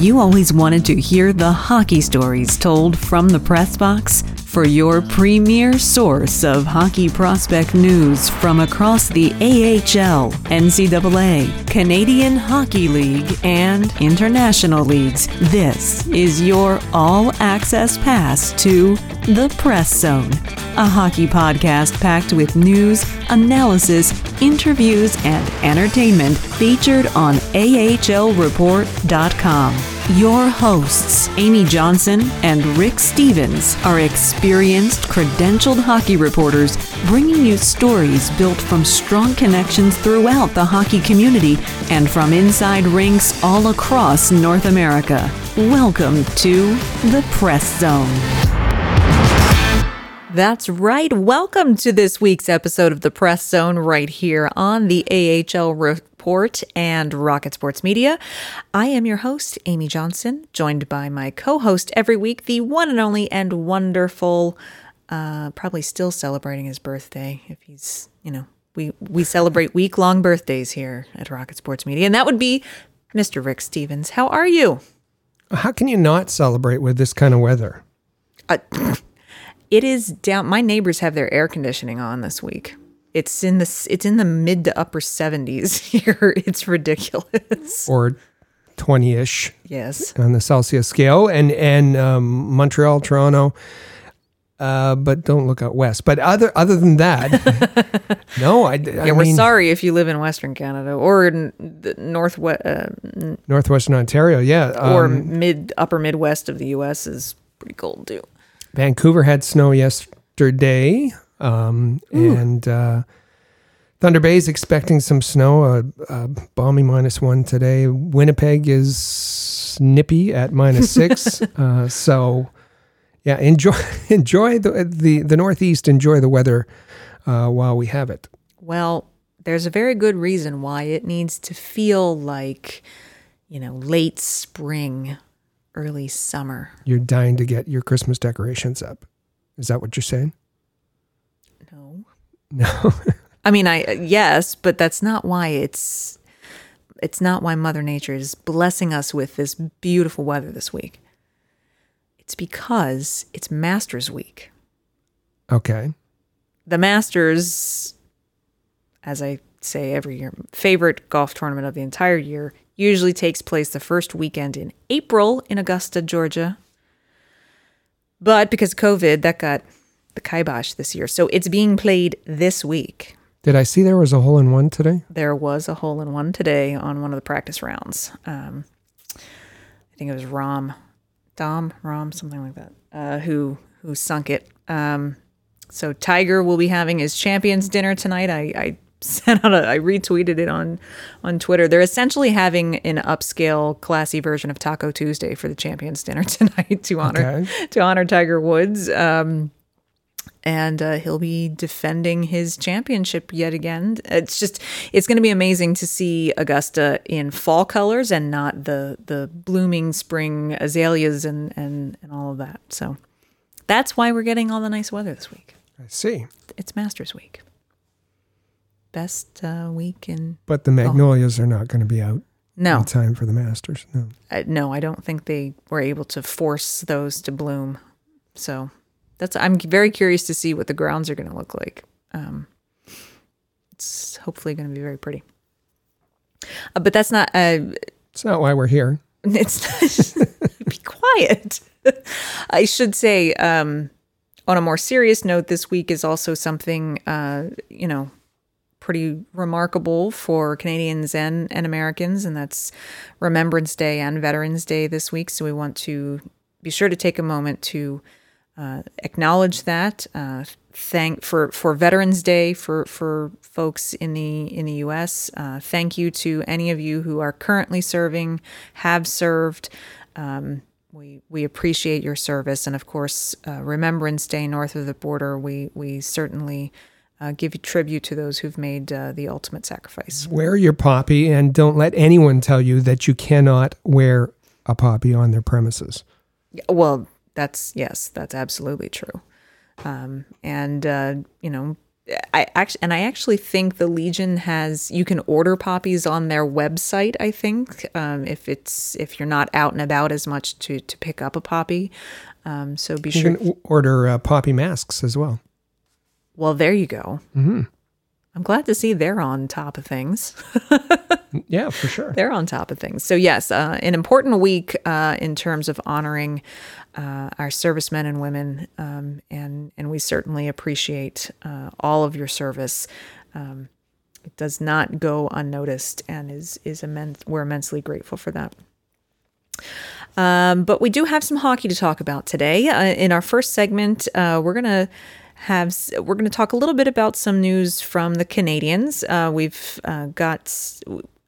you always wanted to hear the hockey stories told from the press box? For your premier source of hockey prospect news from across the AHL, NCAA, Canadian Hockey League, and international leagues, this is your all access pass to the Press Zone, a hockey podcast packed with news, analysis, interviews, and entertainment featured on AHLReport.com. Your hosts, Amy Johnson and Rick Stephens, are experienced, credentialed hockey reporters bringing you stories built from strong connections throughout the hockey community and from inside rinks all across North America. Welcome to the Press Zone. That's right. Welcome to this week's episode of the Press Zone right here on the AHL Report and Rocket Sports Media. I am your host, Amy Johnson, joined by my co host every week, the one and only and wonderful, uh, probably still celebrating his birthday if he's, you know, we, we celebrate week long birthdays here at Rocket Sports Media, and that would be Mr. Rick Stephens. How are you? How can you not celebrate with this kind of weather? Uh, it is down. My neighbors have their air conditioning on this week. It's in the it's in the mid to upper 70s here. It's ridiculous. Or 20ish. Yes. On the Celsius scale and and um, Montreal, Toronto uh, but don't look out west. But other other than that, no. I, I yeah, we're sorry if you live in Western Canada or in the northwest, uh, northwestern Ontario. Yeah, um, or mid upper Midwest of the U.S. is pretty cold too. Vancouver had snow yesterday, um, and uh, Thunder Bay is expecting some snow. A, a balmy minus one today. Winnipeg is nippy at minus six. uh, so yeah, enjoy enjoy the the the Northeast. Enjoy the weather uh, while we have it. Well, there's a very good reason why it needs to feel like, you know, late spring, early summer. You're dying to get your Christmas decorations up. Is that what you're saying? No. I mean, I uh, yes, but that's not why it's it's not why Mother Nature is blessing us with this beautiful weather this week. It's because it's Masters Week. Okay. The Masters, as I say every year, favorite golf tournament of the entire year, usually takes place the first weekend in April in Augusta, Georgia. But because COVID, that got the kibosh this year. So it's being played this week. Did I see there was a hole in one today? There was a hole in one today on one of the practice rounds. Um, I think it was Rom, Dom, Rom, something like that, uh, who who sunk it. Um, so Tiger will be having his champions dinner tonight. I, I sent out a, I retweeted it on on Twitter. They're essentially having an upscale, classy version of Taco Tuesday for the champions dinner tonight to honor okay. to honor Tiger Woods. Um, and uh, he'll be defending his championship yet again. It's just it's going to be amazing to see Augusta in fall colors and not the the blooming spring azaleas and and and all of that. So that's why we're getting all the nice weather this week. I see. It's Masters Week. Best uh, week in. But the magnolias are not going to be out. No in time for the Masters. No. Uh, no, I don't think they were able to force those to bloom. So that's I'm very curious to see what the grounds are going to look like. Um, it's hopefully going to be very pretty. Uh, but that's not. Uh, it's not why we're here. It's not, be quiet. I should say. Um, on a more serious note, this week is also something uh, you know pretty remarkable for Canadians and, and Americans, and that's Remembrance Day and Veterans Day this week. So we want to be sure to take a moment to uh, acknowledge that. Uh, thank for for Veterans Day for for folks in the in the U.S. Uh, thank you to any of you who are currently serving, have served. Um, we we appreciate your service, and of course, uh, Remembrance Day north of the border. We we certainly. Uh, give tribute to those who've made uh, the ultimate sacrifice. Wear your poppy and don't let anyone tell you that you cannot wear a poppy on their premises. Well, that's yes, that's absolutely true. Um, and uh, you know, I actually and I actually think the Legion has you can order poppies on their website. I think um, if it's if you're not out and about as much to to pick up a poppy, um, so be You sure. can order uh, poppy masks as well. Well, there you go. hmm I'm glad to see they're on top of things. Yeah, for sure. they're on top of things. So yes, uh, an important week uh, in terms of honoring uh, our servicemen and women, um, and and we certainly appreciate uh, all of your service. Um, it does not go unnoticed, and is is immense. We're immensely grateful for that. Um, but we do have some hockey to talk about today. Uh, in our first segment, uh, we're gonna have we're gonna talk a little bit about some news from the Canadiens. Uh, we've uh, got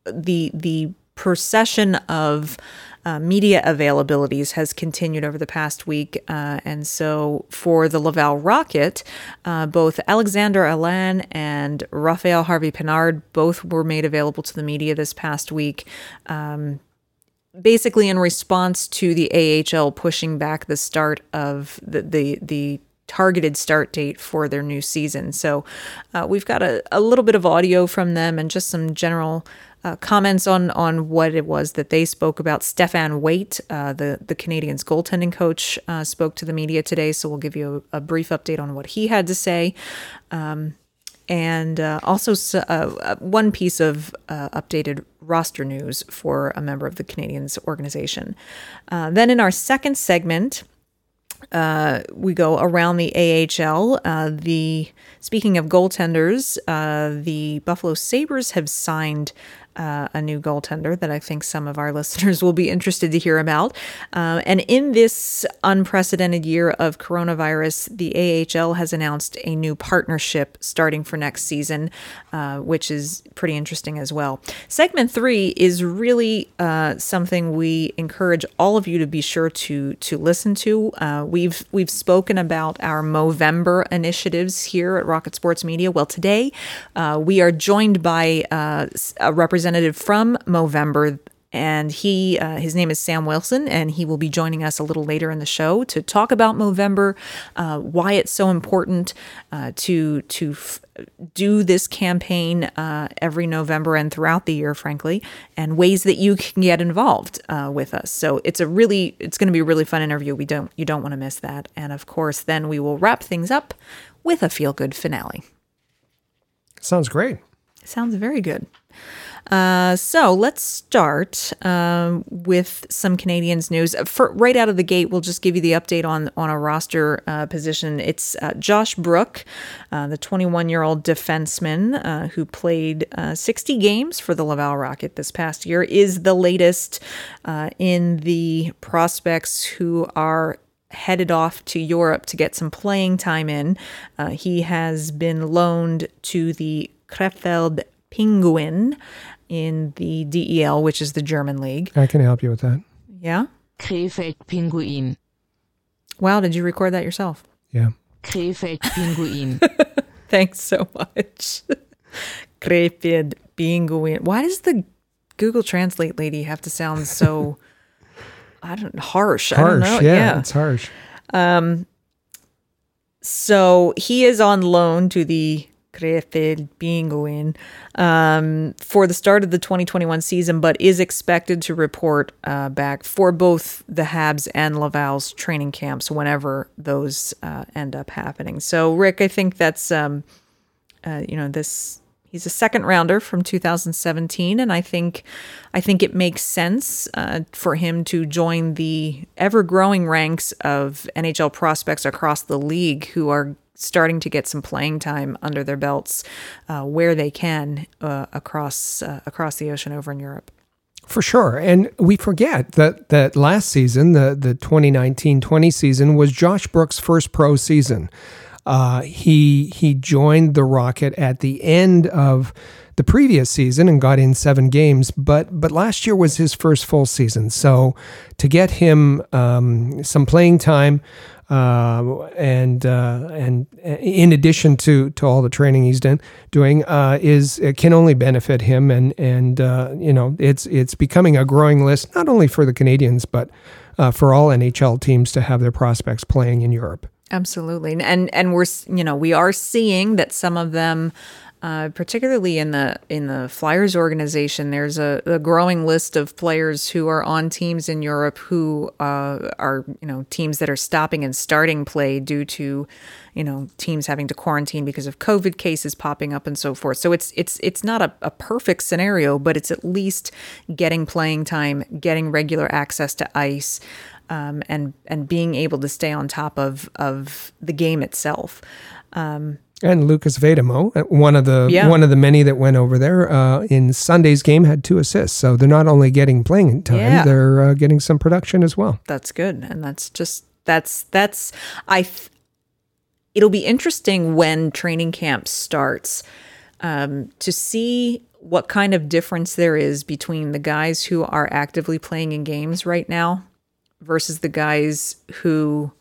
the the procession of uh, media availabilities has continued over the past week, uh, and so for the Laval Rocket, uh, both Alexandre Alain and Rafael Harvey Pinard both were made available to the media this past week. Um, basically in response to the AHL pushing back the start of the the, the targeted start date for their new season. So uh, we've got a, a little bit of audio from them and just some general uh, comments on on what it was that they spoke about. Stéphane Waite, uh, the the Canadiens goaltending coach, uh, spoke to the media today. So we'll give you a, a brief update on what he had to say. Um, and uh, also uh, uh, one piece of updated roster news for a member of the Canadiens organization. Then in our second segment, uh, we go around the AHL. Uh, the speaking of goaltenders, uh, the Buffalo Sabres have signed. Uh, a new goaltender that I think some of our listeners will be interested to hear about. Uh, and in this unprecedented year of coronavirus, the AHL has announced a new partnership starting for next season, uh, which is pretty interesting as well. Segment three is really uh, something we encourage all of you to be sure to to listen to. Uh, we've we've spoken about our Movember initiatives here at Rocket Sports Media. Well, today uh, we are joined by a representative from Movember and he uh, his name is Sam Wilson, and he will be joining us a little later in the show to talk about Movember, uh, why it's so important uh, to to f- do this campaign uh, every November and throughout the year, frankly, and ways that you can get involved uh, with us. So it's a really it's going to be a really fun interview. We don't you don't want to miss that, and of course, then we will wrap things up with a feel good finale. Sounds great. Sounds very good. Uh, so let's start um, with some Canadiens news. For right out of the gate, we'll just give you the update on on a roster uh, position. It's uh, Josh Brook, uh, the 21 year old defenseman uh, who played uh, 60 games for the Laval Rocket this past year, is the latest in the prospects who are headed off to Europe to get some playing time in. Uh, he has been loaned to the Krefeld Penguin in the DEL, which is the German league. I can help you with that. Yeah. Krefeld Pinguin. Wow, did you record that yourself? Yeah. Krefeld Pinguin. Thanks so much. Krefeld Penguin. Why does the Google Translate lady have to sound so I don't harsh? I don't Harsh. know. Yeah, it's harsh. Um So he is on loan to the Krefeld Penguin um, for the start of the 2021 season, but is expected to report uh, back for both the Habs and Laval's training camps whenever those uh, end up happening. So, Rick, I think that's um, uh, you know this. He's a second rounder from 2017, and I think I think it makes sense uh, for him to join the ever growing ranks of NHL prospects across the league who are starting to get some playing time under their belts uh, where they can uh, across uh, across the ocean over in Europe. For sure. And we forget that that last season, the the 2019-20 season was Josh Brook's first pro season. Uh, he he joined the Rocket at the end of the previous season and got in seven games, but but last year was his first full season. So to get him um, some playing time, uh, and uh, and in addition to to all the training he's done doing, uh, is it can only benefit him. And and uh, you know it's it's becoming a growing list not only for the Canadiens but uh, for all NHL teams to have their prospects playing in Europe. Absolutely, and and we're you know we are seeing that some of them, uh, particularly in the in the Flyers organization, there's a, a growing list of players who are on teams in Europe who uh, are you know teams that are stopping and starting play due to you know teams having to quarantine because of COVID cases popping up and so forth. So it's it's it's not a, a perfect scenario, but it's at least getting playing time, getting regular access to ice um, and and being able to stay on top of of the game itself. And Lukas Vejdemo, uh, one of the Yeah. one of the many that went over there uh, in Sunday's game, had two assists. So they're not only getting playing time, Yeah. they're uh, getting some production as well. That's good, and that's just that's that's I. Th- it'll be interesting when training camp starts um, to see what kind of difference there is between the guys who are actively playing in games right now versus the guys who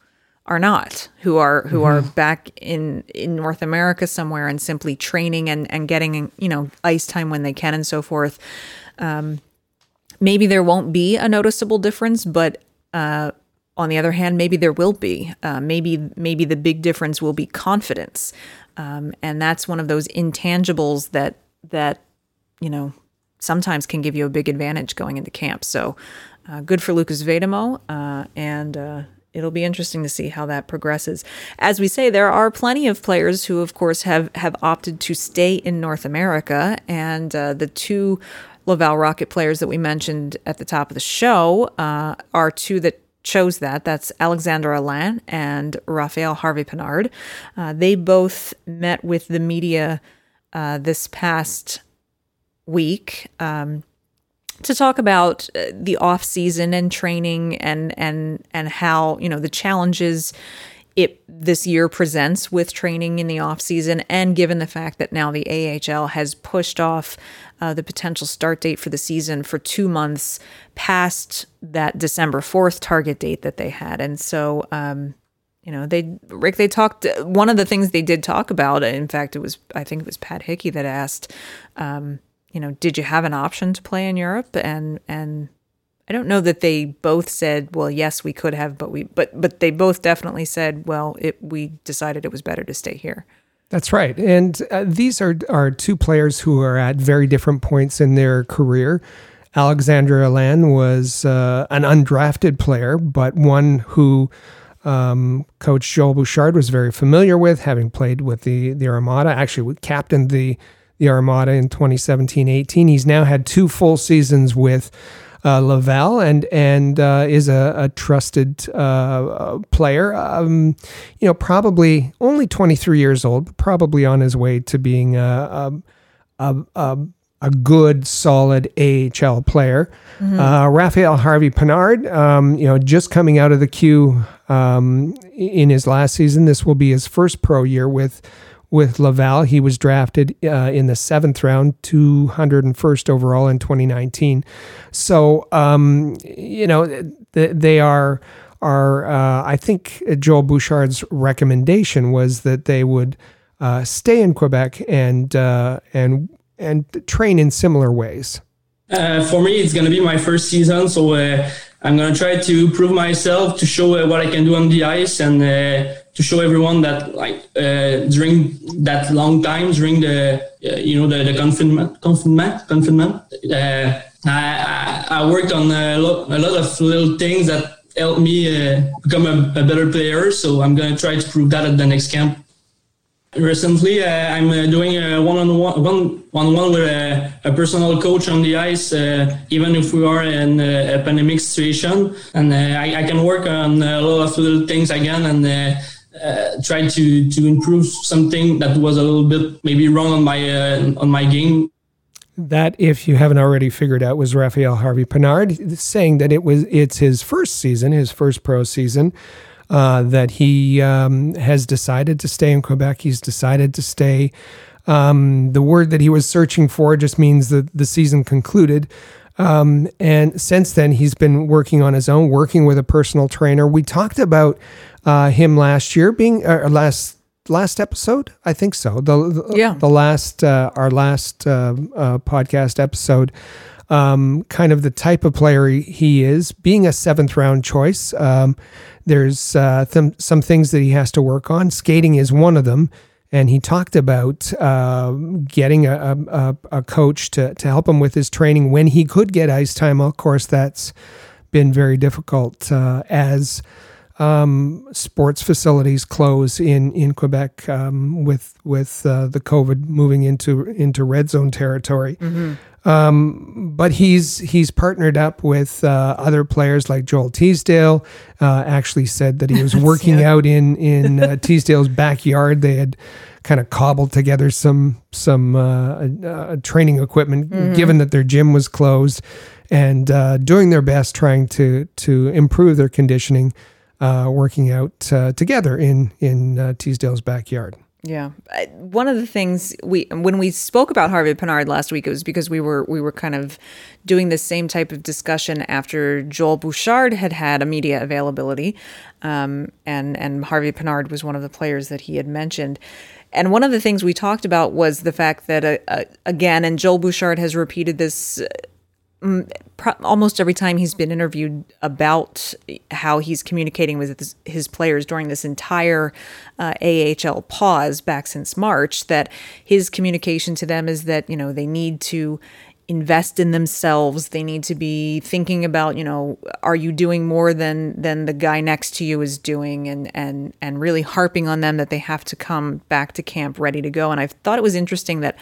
are not who are who are back in in North America somewhere and simply training and and getting you know ice time when they can and so forth maybe there won't be a noticeable difference, but uh, on the other hand, maybe there will be. Uh, maybe maybe the big difference will be confidence, um, and that's one of those intangibles that that you know sometimes can give you a big advantage going into camp. So uh, good for Lukas Vejdemo, uh, and. Uh, It'll be interesting to see how that progresses. As we say, there are plenty of players who, of course, have have opted to stay in North America, and uh, the two Laval Rocket players that we mentioned at the top of the show uh, are two that chose that. That's Alexandre Alain and Rafael Harvey Pinard. Uh, they both met with the media this past week um, to talk about uh, the off season and training and and and how you know the challenges it this year presents with training in the off season and given the fact that now the AHL has pushed off uh, the potential start date for the season for two months past that December 4th target date that they had. And so um, you know they Rick they talked one of the things they did talk about in fact it was I think it was Pat Hickey that asked um, you know did you have an option to play in Europe and and I don't know that they both said, "Well, yes, we could have," but we, but, but they both definitely said, "Well, it, we decided it was better to stay here." That's right. And uh, these are, are two players who are at very different points in their career. Alexandre Alain was uh, an undrafted player, but one who um, Coach Joel Bouchard was very familiar with, having played with the, the Armada, actually captained the, the Armada in 2017 18. He's now had two full seasons with uh, Laval and and uh, is a, a trusted uh, uh, player. Um, you know, probably only 23 years old, probably on his way to being a a, a, a, a good, solid AHL player. Uh, Raphael Harvey Pinard, um, you know, just coming out of the queue um, in his last season. This will be his first pro year with with Laval. He was drafted uh, in the seventh round, 201st overall in 2019. So, um, you know, th- they are, are uh, I think Joel Bouchard's recommendation was that they would uh, stay in Quebec and, uh, and, and train in similar ways. Uh, for me, it's going to be my first season, so uh, I'm going to try to prove myself to show uh, what I can do on the ice and to show everyone that like uh, during that long time during the uh, you know the, the confinement confinement confinement uh, I, I worked on a lot, a lot of little things that helped me uh, become a, a better player. So I'm going to try to prove that at the next camp. Recently, uh, I'm uh, doing a one-on-one, one-on-one with a, a personal coach on the ice, even if we are in a, pandemic situation. And I, I can work on a lot of little things again and uh, try to to improve something that was a little bit maybe wrong on my uh, on my game. That, if you haven't already figured out, was Rafael Harvey Pinard saying that it was it's his first season, his first pro season, uh, that he um, has decided to stay in Quebec. He's decided to stay. Um, the word that he was searching for just means that the season concluded. Um, and since then, he's been working on his own, working with a personal trainer. We talked about uh, him last year, being uh, last last episode, I think so. The, the Yeah. the last uh, our last uh, uh, podcast episode. um, kind of the type of player he- is, being a seventh round choice. Um, there's uh, th- some things that he has to work on. Skating is one of them. And he talked about uh, getting a, a, a coach to, to help him with his training when he could get ice time. Of course, that's been very difficult uh, as um, sports facilities close in in Quebec um, with with uh, the COVID moving into into red zone territory. Um, but he's he's partnered up with uh, other players like Joel Teasdale. Uh, actually, said that he was working out in in uh, Teasdale's backyard. They had kind of cobbled together some some uh, uh, training equipment, given that their gym was closed, and uh, doing their best trying to to improve their conditioning, uh, working out uh, together in in uh, Teasdale's backyard. Yeah, one of the things we when we spoke about Harvey Pinard last week, it was because we were we were kind of doing the same type of discussion after Joel Bouchard had had a media availability, um, and and Harvey Pinard was one of the players that he had mentioned. And one of the things we talked about was the fact that, uh, uh, again, and Joel Bouchard has repeated this almost every time he's been interviewed about how he's communicating with his, players during this entire uh, AHL pause back since March, that his communication to them is that, you know, they need to invest in themselves. They need to be thinking about you know are you doing more than than the guy next to you is doing? And and and really harping on them that they have to come back to camp ready to go. And i thought it was interesting that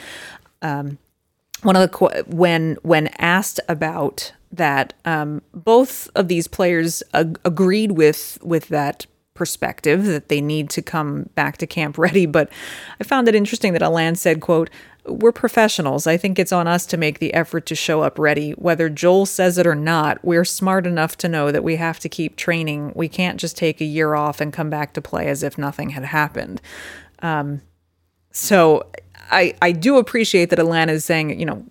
one of the when when asked about that um, both of these players ag- agreed with with that perspective that they need to come back to camp ready but i found it interesting that Alain said quote we're professionals. I think it's on us to make the effort to show up ready. Whether joel says it or not we're smart enough to know that we have to keep training. We can't just take a year off and come back to play as if nothing had happened. So I I do appreciate that Alana is saying, you know,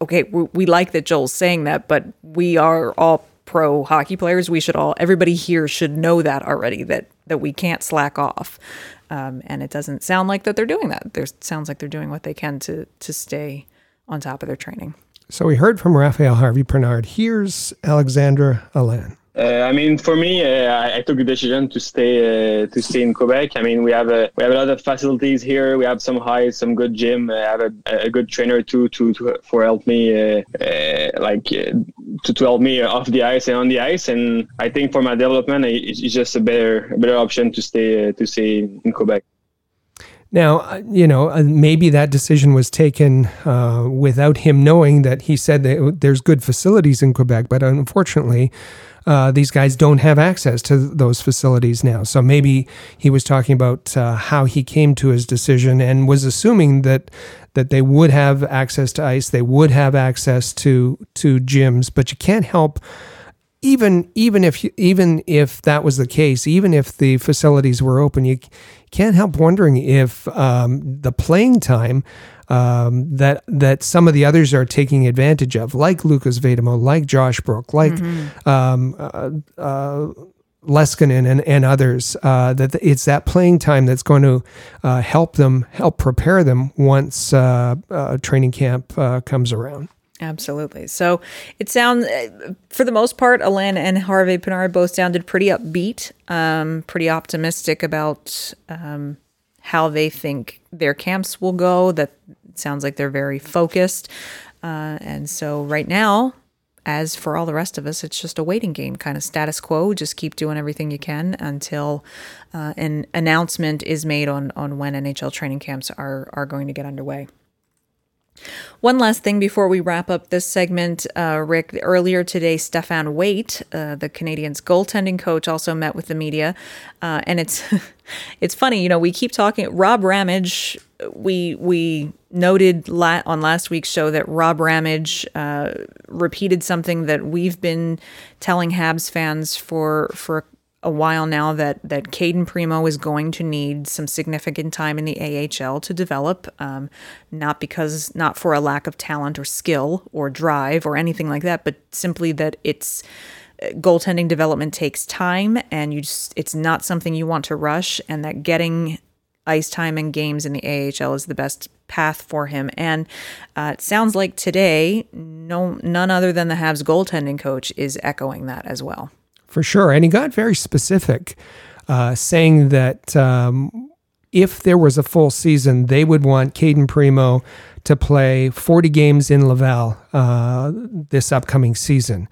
okay, we, we like that Joel's saying that, but we are all pro hockey players. We should all everybody here should know that already that that we can't slack off. Um, and it doesn't sound like that they're doing that. There sounds like they're doing what they can to to stay on top of their training. So we heard from Rafael Harvey Pinard. Here's Alexandre Alain. Uh, I mean, for me, uh, I, took the decision to stay uh, to stay in Quebec. I mean, we have a we have a lot of facilities here. We have some high, some good gym. I have a, a good trainer too to, to for help me uh, uh, like uh, to, to help me off the ice and on the ice. And I think for my development, it's, just a better a better option to stay uh, to stay in Quebec. Now, uh, you know, uh, maybe that decision was taken uh, without him knowing that he said that there's good facilities in Quebec, but unfortunately, uh, these guys don't have access to those facilities now. So maybe he was talking about uh, how he came to his decision and was assuming that that they would have access to ice, they would have access to to gyms, but you can't help even even if even if that was the case, even if the facilities were open, you can't help wondering if um, the playing time um, that that some of the others are taking advantage of, like Lukas Vejdemo, like Josh Brook, like um, uh, uh, Leskinen and, and others, uh, that it's that playing time that's going to uh, help them, help prepare them once uh, uh, training camp uh, comes around. Absolutely. So it sounds, for the most part, Alain and Harvey Pinard both sounded pretty upbeat, um, pretty optimistic about um, how they think their camps will go. That sounds like they're very focused. Uh, and so right now, as for all the rest of us, it's just a waiting game, kind of status quo. Just keep doing everything you can until uh, an announcement is made on on when NHL training camps are are going to get underway. One last thing before we wrap up this segment, uh, Rick. Earlier today, Stéphane Waite, uh, the Canadiens' goaltending coach, also met with the media, uh, and it's it's funny. You know, we keep talking. Rob Ramage. We we noted la- on last week's show that Rob Ramage uh, repeated something that we've been telling Habs fans for for a while now that that Cayden Primeau is going to need some significant time in the AHL to develop, um, not because not for a lack of talent or skill or drive or anything like that, but simply that it's goaltending development takes time and you just it's not something you want to rush and that getting ice time and games in the AHL is the best path for him. And uh, it sounds like today, no, none other than the Habs goaltending coach is echoing that as well. For sure. And he got very specific, uh, saying that um, if there was a full season, they would want Cayden Primeau to play 40 games in Laval uh, this upcoming season.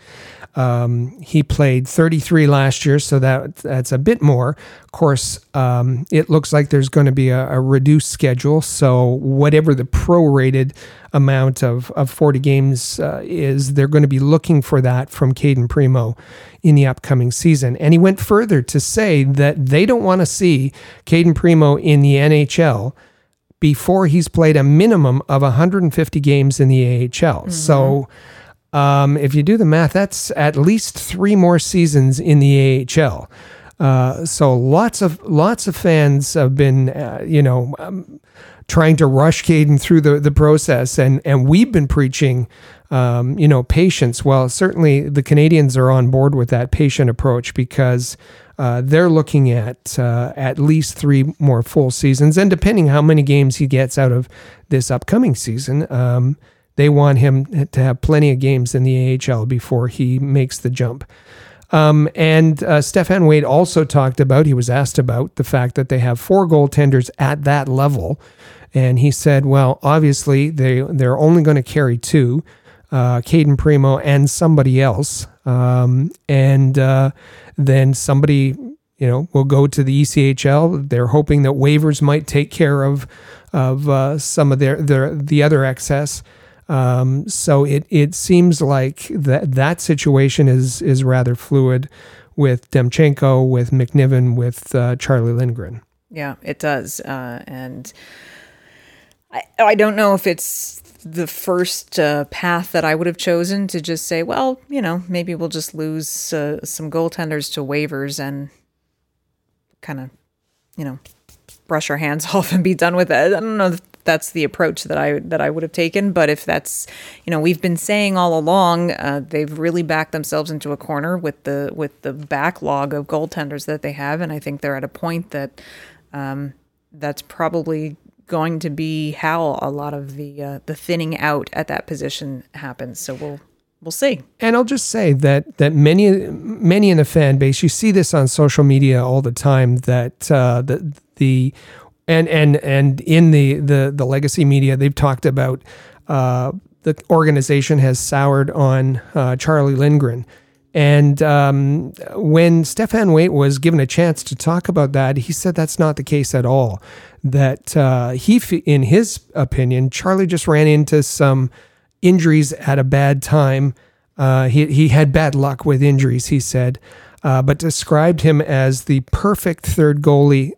Um, he played 33 last year, so that that's a bit more. Of course, um, it looks like there's going to be a, a, reduced schedule, so whatever the prorated amount of, of 40 games uh, is, they're going to be looking for that from Cayden Primeau in the upcoming season. And he went further to say that they don't want to see Cayden Primeau in the NHL before he's played a minimum of 150 games in the AHL. Mm-hmm. So um, if you do the math, that's at least three more seasons in the AHL. Uh, so lots of lots of fans have been, uh, you know, um, trying to rush Cayden through the, the process, and and we've been preaching, um, you know, patience. Well, certainly the Canadiens are on board with that patient approach because uh, they're looking at uh, at least three more full seasons, and depending how many games he gets out of this upcoming season. Um, they want him to have plenty of games in the AHL before he makes the jump. Um, and uh, Stéphane Waite also talked about, he was asked about the fact that they have four goaltenders at that level. And he said, well, obviously they, they're only going to carry two, uh, Cayden Primeau and somebody else. Um, and uh, then somebody, you know, will go to the ECHL. They're hoping that waivers might take care of, of uh, some of their, their, the other excess. Um, so it it seems like that that situation is is rather fluid with Demchenko, with McNiven, with uh, Charlie Lindgren. Yeah, it does, uh, and I I don't know if it's the first uh, path that I would have chosen to just say, well, you know, maybe we'll just lose uh, some goaltenders to waivers and kind of, you know, brush our hands off and be done with it. I don't know if that's the approach that I that I would have taken. But if that's you know we've been saying all along, uh, they've really backed themselves into a corner with the with the backlog of goaltenders that they have, and I think they're at a point that um, that's probably going to be how a lot of the uh, the thinning out at that position happens. So we'll we'll see. And I'll just say that that many many in the fan base, you see this on social media all the time. That uh, the the and and and in the the the legacy media, they've talked about uh, the organization has soured on uh, Charlie Lindgren. And um, when Stéphane Waite was given a chance to talk about that, he said that's not the case at all. That uh, he, in his opinion, Charlie just ran into some injuries at a bad time. Uh, he he had bad luck with injuries, he said, uh, but described him as the perfect third goalie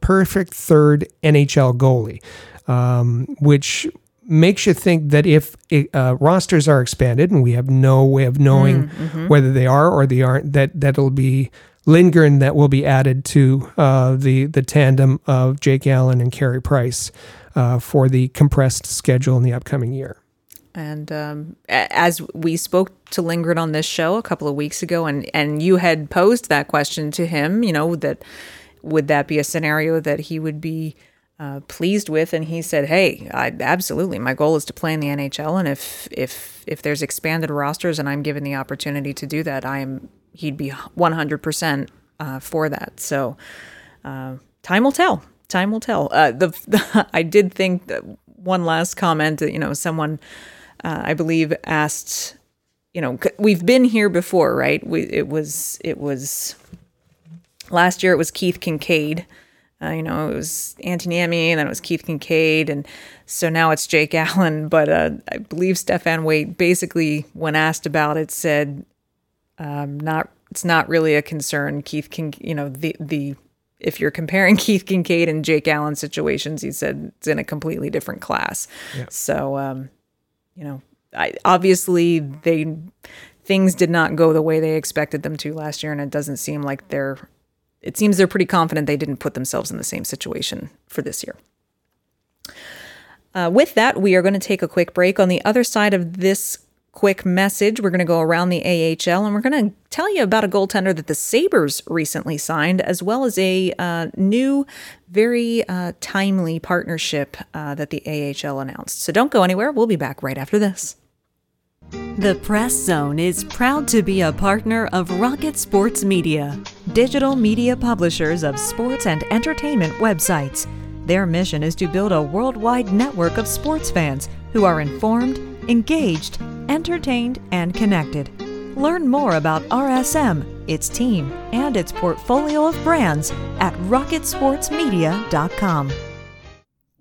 perfect third NHL goalie, um, which makes you think that if uh, rosters are expanded, and we have no way of knowing mm, mm-hmm. whether they are or they aren't, that that'll be Lindgren that will be added to uh, the the tandem of Jake Allen and Carey Price uh, for the compressed schedule in the upcoming year. And um, as we spoke to Lindgren on this show a couple of weeks ago, and and you had posed that question to him, you know that would that be a scenario that he would be uh, pleased with? And he said, "Hey, I, absolutely. My goal is to play in the NHL, and if if if there's expanded rosters and I'm given the opportunity to do that, I am. He'd be 100 uh, percent for that. So uh, time will tell. Time will tell. Uh, the, the, I did think that one last comment. You know, someone uh, I believe asked. You know, we've been here before, right? We it was it was Last year it was Keith Kinkaid. Uh, you know, it was Antti Niemi, and then it was Keith Kinkaid, and so now it's Jake Allen. But uh, I believe Stéphane Waite basically, when asked about it, said, um, "Not, it's not really a concern." Keith Kin, you know, the the if you're comparing Keith Kinkaid and Jake Allen situations, he said it's in a completely different class. Yeah. So, um, you know, I, obviously they things did not go the way they expected them to last year, and it doesn't seem like they're it seems they're pretty confident they didn't put themselves in the same situation for this year. Uh, with that, we are going to take a quick break. On the other side of this quick message. We're going to go around the AHL and we're going to tell you about a goaltender that the Sabres recently signed, as well as a uh, new, very uh, timely partnership uh, that the AHL announced. So don't go anywhere. We'll be back right after this. The Press Zone is proud to be a partner of Rocket Sports Media, digital media publishers of sports and entertainment websites. Their mission is to build a worldwide network of sports fans who are informed, engaged, entertained, and connected. Learn more about RSM, its team, and its portfolio of brands at rocketsportsmedia.com.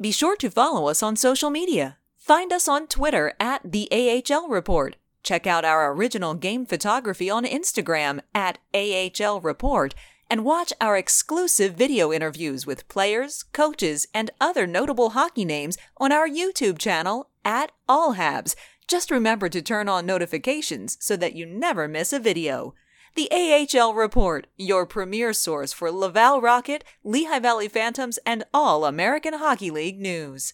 Be sure to follow us on social media. Find us on Twitter at the AHL Report. Check out our original game photography on Instagram at AHL Report and watch our exclusive video interviews with players, coaches, and other notable hockey names on our YouTube channel at All Habs. Just remember to turn on notifications so that you never miss a video. The AHL Report, your premier source for Laval Rocket, Lehigh Valley Phantoms, and all American Hockey League news.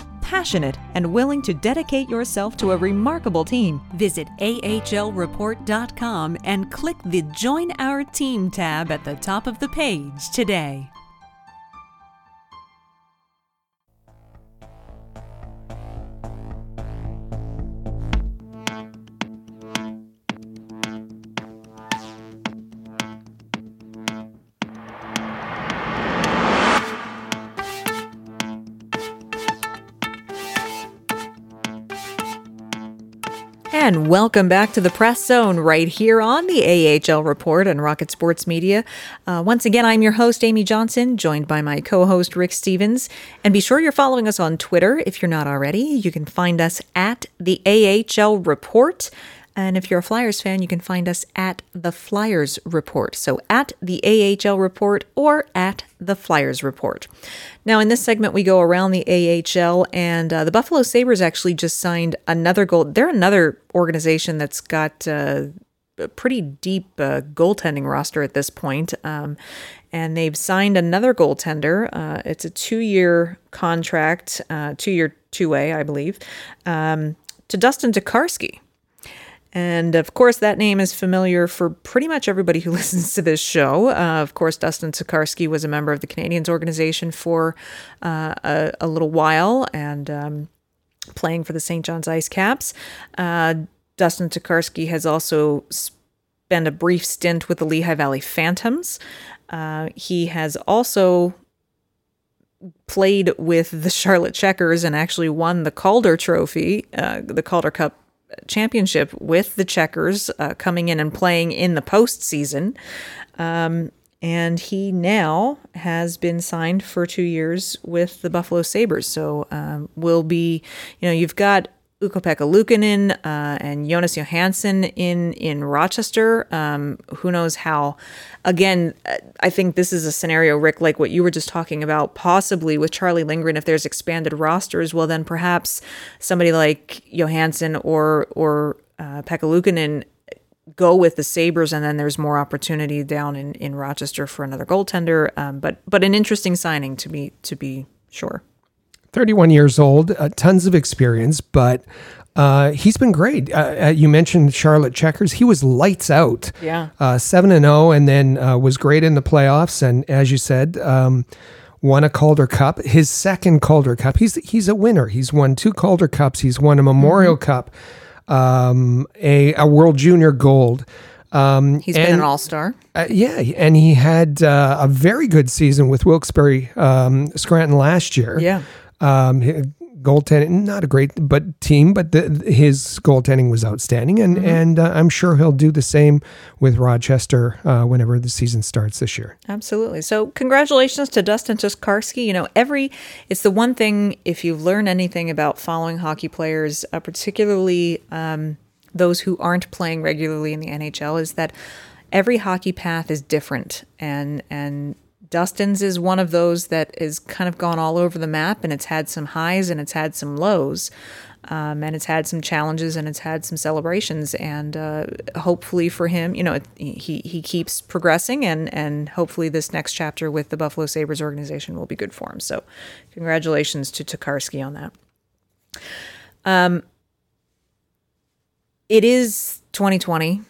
passionate, and willing to dedicate yourself to a remarkable team, visit ahlreport.com and click the Join Our Team tab at the top of the page today. And welcome back to the Press Zone right here on the AHL Report and Rocket Sports Media. Uh, once again, I'm your host, Amy Johnson, joined by my co host, Rick Stephens. And be sure you're following us on Twitter if you're not already. You can find us at the AHL Report. And if you're a Flyers fan, you can find us at the Flyers Report. So at the AHL Report or at the Flyers Report. Now, in this segment, we go around the AHL, and uh, the Buffalo Sabres actually just signed another goal. They're another organization that's got uh, a pretty deep uh, goaltending roster at this point. Um, and they've signed another goaltender. Uh, it's a two year contract, uh, two year two way, I believe, um, to Dustin Tokarski. And of course, that name is familiar for pretty much everybody who listens to this show. Uh, of course, Dustin Tokarski was a member of the Canadiens organization for uh, a, a, little while and um, playing for the St. John's Ice Caps. Uh, Dustin Tokarski has also spent a brief stint with the Lehigh Valley Phantoms. Uh, he has also played with the Charlotte Checkers and actually won the Calder Trophy, uh, the Calder Cup championship with the Checkers, uh, coming in and playing in the postseason. Um, and he now has been signed for two years with the Buffalo Sabres. So um, will be, you know, you've got Ukko-Pekka Luukkonen uh, and Jonas Johansson in in Rochester. Um, who knows how? Again, I think this is a scenario, Rick, like what you were just talking about, possibly with Charlie Lindgren. If there's expanded rosters, well, then perhaps somebody like Johansson or or uh, Pekka Luukkonen go with the Sabres, and then there's more opportunity down in, in Rochester for another goaltender. Um, but but an interesting signing to be to be sure. 31 years old, uh, tons of experience, but uh, he's been great. Uh, uh you mentioned Charlotte Checkers. He was lights out. Yeah. Uh, 7 and 0, and then uh, was great in the playoffs. And as you said, um, won a Calder Cup. His second Calder Cup. He's he's a winner. He's won two Calder Cups. He's won a Memorial mm-hmm. Cup, um, a, a World Junior Gold. Um, He's and, been an all star. Uh, yeah, and he had uh, a very good season with Wilkes-Barre um, Scranton last year. Yeah. Um, goaltending, not a great but team, but the, his goaltending was outstanding, and mm-hmm. and uh, I'm sure he'll do the same with Rochester uh, whenever the season starts this year. Absolutely. So congratulations to Dustin Tokarski. You know, every it's the one thing if you've learned anything about following hockey players, uh, particularly um, those who aren't playing regularly in the NHL, is that every hockey path is different, and and Dustin's is one of those that is kind of gone all over the map, and it's had some highs and it's had some lows. Um, and it's had some challenges and it's had some celebrations and uh, hopefully for him you know it, he he keeps progressing and and hopefully this next chapter with the Buffalo Sabres organization will be good for him so congratulations to Tokarski on that um it is 2020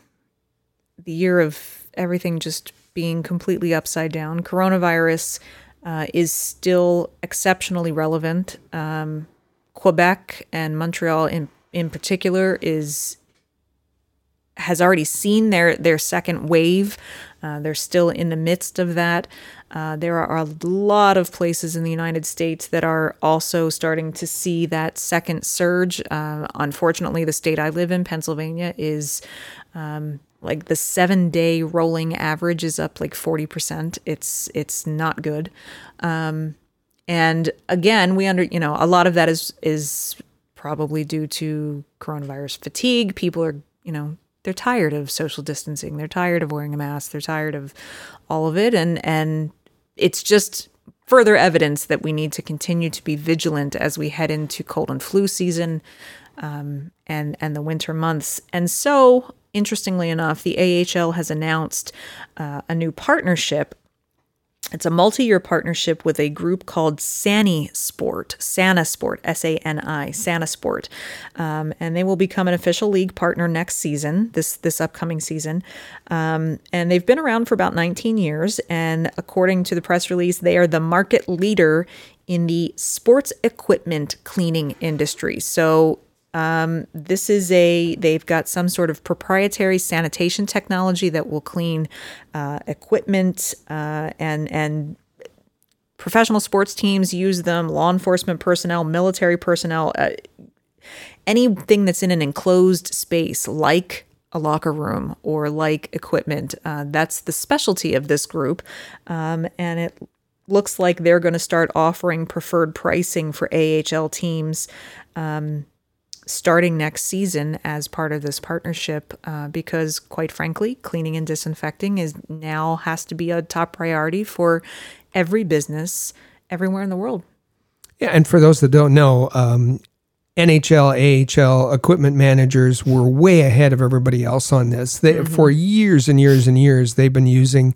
the year of everything just being completely upside down coronavirus uh, is still exceptionally relevant um, Quebec and Montreal in in particular is has already seen their their second wave. Uh, they're still in the midst of that. Uh, there are a lot of places in the United States that are also starting to see that second surge. Uh, unfortunately, the state I live in, Pennsylvania, is um, like the seven day rolling average is up like 40%. It's, it's not good. Um, and again, we under, you know, a lot of that is, is probably due to coronavirus fatigue. People are, you know, they're tired of social distancing. They're tired of wearing a mask. They're tired of all of it. And, and it's just further evidence that we need to continue to be vigilant as we head into cold and flu season um, and and the winter months. And so, interestingly enough, the AHL has announced uh, a new partnership. It's a multi-year partnership with a group called Sani Sport, Sana Sport, S-A-N-I, Sana Sport, um, and they will become an official league partner next season, this this upcoming season. Um, and they've been around for about 19 years, and according to the press release, they are the market leader in the sports equipment cleaning industry. So um, this is a, they've got some sort of proprietary sanitation technology that will clean uh, equipment uh, and, and professional sports teams use them, law enforcement personnel, military personnel, uh, anything that's in an enclosed space like a locker room or like equipment. Uh, that's the specialty of this group. Um, and it looks like they're going to start offering preferred pricing for AHL teams. Um, starting next season as part of this partnership uh, because quite frankly cleaning and disinfecting is now has to be a top priority for every business everywhere in the world Yeah, and for those that don't know, um, NHL, AHL equipment managers were way ahead of everybody else on this. They, For years and years and years, they've been using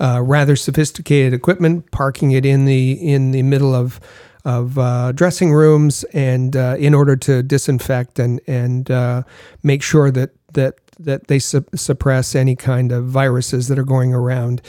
uh, rather sophisticated equipment, parking it in the in the middle of of uh, dressing rooms, and uh, in order to disinfect and and uh, make sure that that that they su- suppress any kind of viruses that are going around.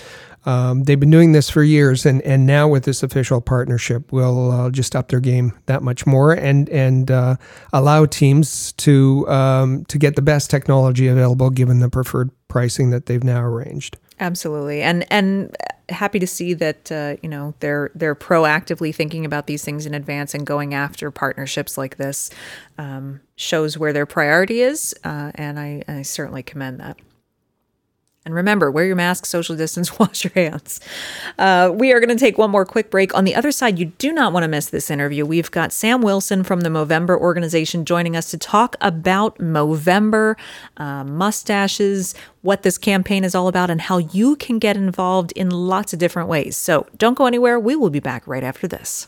Um, they've been doing this for years, and, and now with this official partnership, we'll uh, just up their game that much more and and uh, allow teams to um, to get the best technology available, given the preferred pricing that they've now arranged. Absolutely, and and happy to see that uh, you know they're they're proactively thinking about these things in advance and going after partnerships like this um, shows where their priority is, uh, and I, I certainly commend that. And remember, wear your mask, social distance, wash your hands. Uh, we are going to take one more quick break. On the other side, you do not want to miss this interview. We've got Sam Wilson from the Movember organization joining us to talk about Movember, uh, mustaches, what this campaign is all about, and how you can get involved in lots of different ways. So don't go anywhere. We will be back right after this.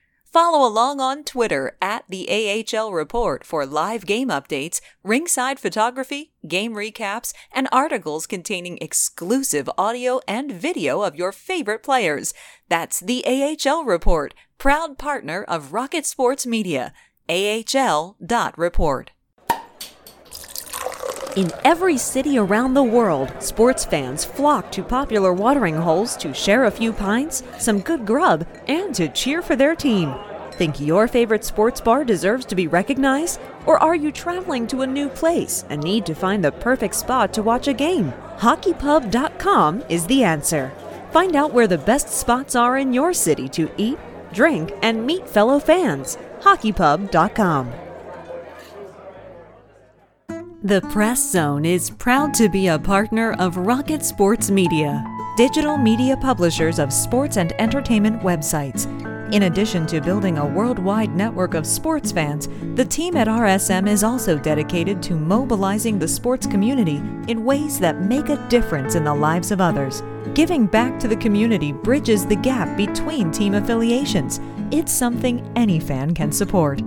Follow along on Twitter at the AHL Report for live game updates, ringside photography, game recaps, and articles containing exclusive audio and video of your favorite players. That's the AHL Report, proud partner of Rocket Sports Media. AHL.report. In every city around the world, sports fans flock to popular watering holes to share a few pints, some good grub, and to cheer for their team. Think your favorite sports bar deserves to be recognized? Or are you traveling to a new place and need to find the perfect spot to watch a game? HockeyPub.com is the answer. Find out where the best spots are in your city to eat, drink, and meet fellow fans. HockeyPub.com. The Press Zone is proud to be a partner of Rocket Sports Media, digital media publishers of sports and entertainment websites. In addition to building a worldwide network of sports fans, the team at RSM is also dedicated to mobilizing the sports community in ways that make a difference in the lives of others. Giving back to the community bridges the gap between team affiliations. It's something any fan can support.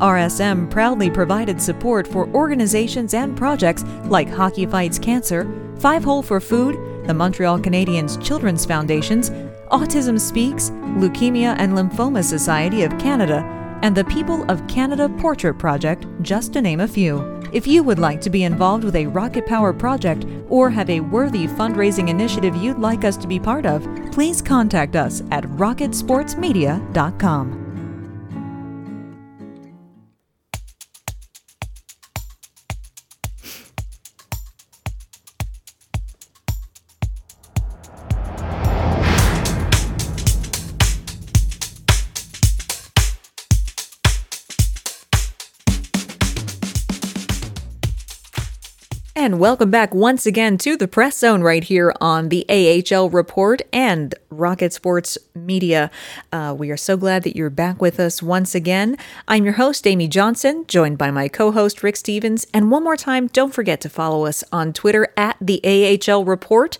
RSM proudly provided support for organizations and projects like Hockey Fights Cancer, Five Hole for Food, the Montreal Canadiens Children's Foundations, Autism Speaks, Leukemia and Lymphoma Society of Canada, and the People of Canada Portrait Project, just to name a few. If you would like to be involved with a Rocket Power project or have a worthy fundraising initiative you'd like us to be part of, please contact us at rocketsportsmedia.com. And welcome back once again to the Press Zone right here on the AHL Report and Rocket Sports Media. Uh, we are so glad that you're back with us once again. I'm your host, Amy Johnson, joined by my co host, Rick Stephens. And one more time, don't forget to follow us on Twitter at the AHL Report.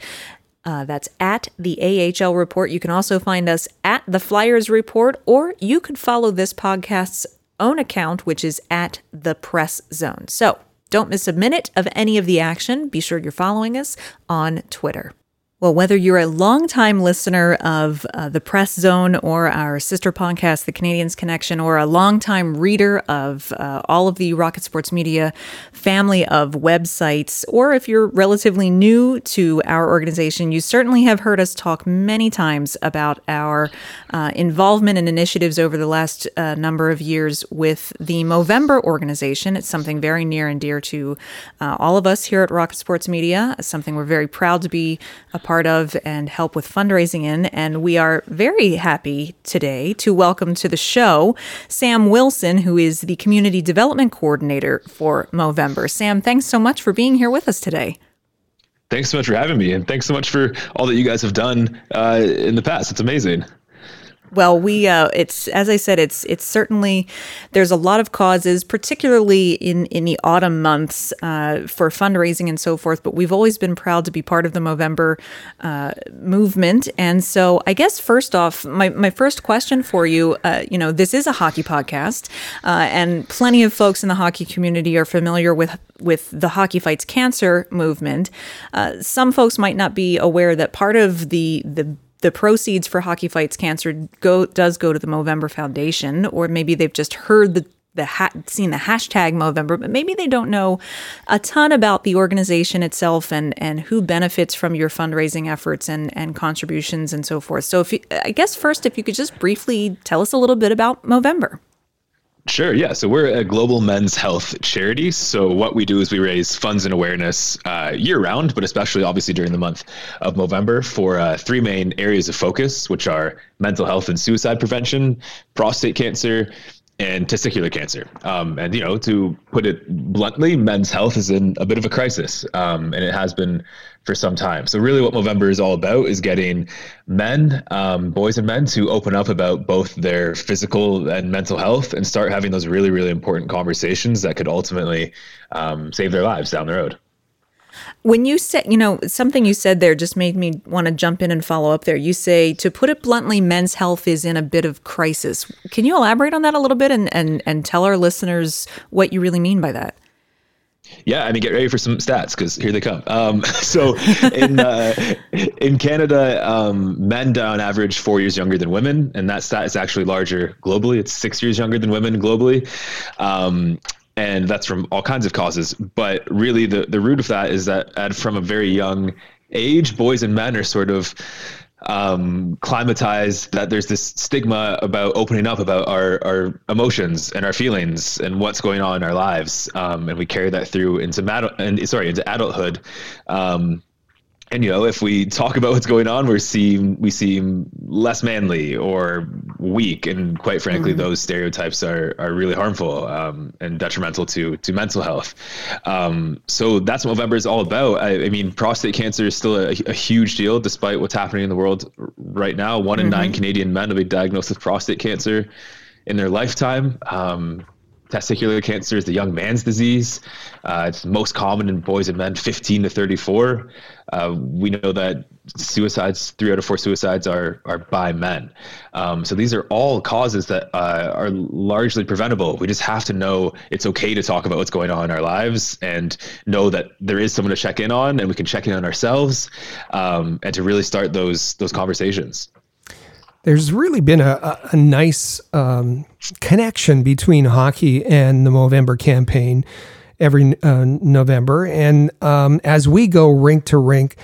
Uh, that's at the AHL Report. You can also find us at the Flyers Report, or you could follow this podcast's own account, which is at the Press Zone. So, don't miss a minute of any of the action. Be sure you're following us on Twitter. Well, whether you're a longtime listener of uh, the Press Zone or our sister podcast, The Canadiens Connection, or a longtime reader of uh, all of the Rocket Sports Media family of websites, or if you're relatively new to our organization, you certainly have heard us talk many times about our uh, involvement and initiatives over the last uh, number of years with the Movember organization. It's something very near and dear to uh, all of us here at Rocket Sports Media, something we're very proud to be a part of and help with fundraising in. And we are very happy today to welcome to the show Sam Wilson, who is the Community Development Coordinator for Movember. Sam, thanks so much for being here with us today. Thanks so much for having me, and thanks so much for all that you guys have done uh, in the past. It's amazing. Well, we uh, it's as I said, it's it's certainly there's a lot of causes, particularly in in the autumn months uh, for fundraising and so forth. But we've always been proud to be part of the Movember uh, movement. And so, I guess first off, my my first question for you, uh, you know, this is a hockey podcast, uh, and plenty of folks in the hockey community are familiar with with the Hockey Fights Cancer movement. Uh, some folks might not be aware that part of the the the proceeds for Hockey Fights Cancer go does go to the Movember Foundation, or maybe they've just heard the the ha- seen the hashtag Movember, but maybe they don't know a ton about the organization itself and and who benefits from your fundraising efforts and and contributions and so forth. So if you, I guess first, if you could just briefly tell us a little bit about Movember. Sure. Yeah. So we're a global men's health charity. So what we do is we raise funds and awareness uh, year round, but especially obviously during the month of November for uh, three main areas of focus, which are mental health and suicide prevention, prostate cancer, and testicular cancer. Um, and, you know, to put it bluntly, men's health is in a bit of a crisis, um, and it has been for some time. So, really, what Movember is all about is getting men, um, boys and men, to open up about both their physical and mental health and start having those really, really important conversations that could ultimately um, save their lives down the road. When you said, you know, something you said there just made me want to jump in and follow up there. You say, to put it bluntly, men's health is in a bit of crisis. Can you elaborate on that a little bit and, and, and tell our listeners what you really mean by that? Yeah, I mean, get ready for some stats because here they come. Um, so, in uh, in Canada, um, men die on average four years younger than women, and that stat is actually larger globally. It's six years younger than women globally. Um, and that's from all kinds of causes. But really, the the root of that is that at, from a very young age, boys and men are sort of um, climatized that there's this stigma about opening up about our, our emotions and our feelings and what's going on in our lives. Um, and we carry that through into, and sorry, into adulthood. Um, and you know, if we talk about what's going on, we seem we seem less manly or weak, and quite frankly, mm-hmm. those stereotypes are are really harmful um, and detrimental to to mental health. Um, so that's what Movember is all about. I, I mean, prostate cancer is still a, a, huge deal, despite what's happening in the world right now. One in mm-hmm. nine Canadian men will be diagnosed with prostate cancer in their lifetime. Um, testicular cancer is the young man's disease. Uh, it's most common in boys and men 15 to 34. Uh, we know that suicides, three out of four suicides are are by men. Um, so these are all causes that uh, are largely preventable. We just have to know it's okay to talk about what's going on in our lives and know that there is someone to check in on, and we can check in on ourselves, um, and to really start those those conversations there's really been a, a nice um, connection between hockey and the Movember campaign every uh, November. And um, as we go rink to rink,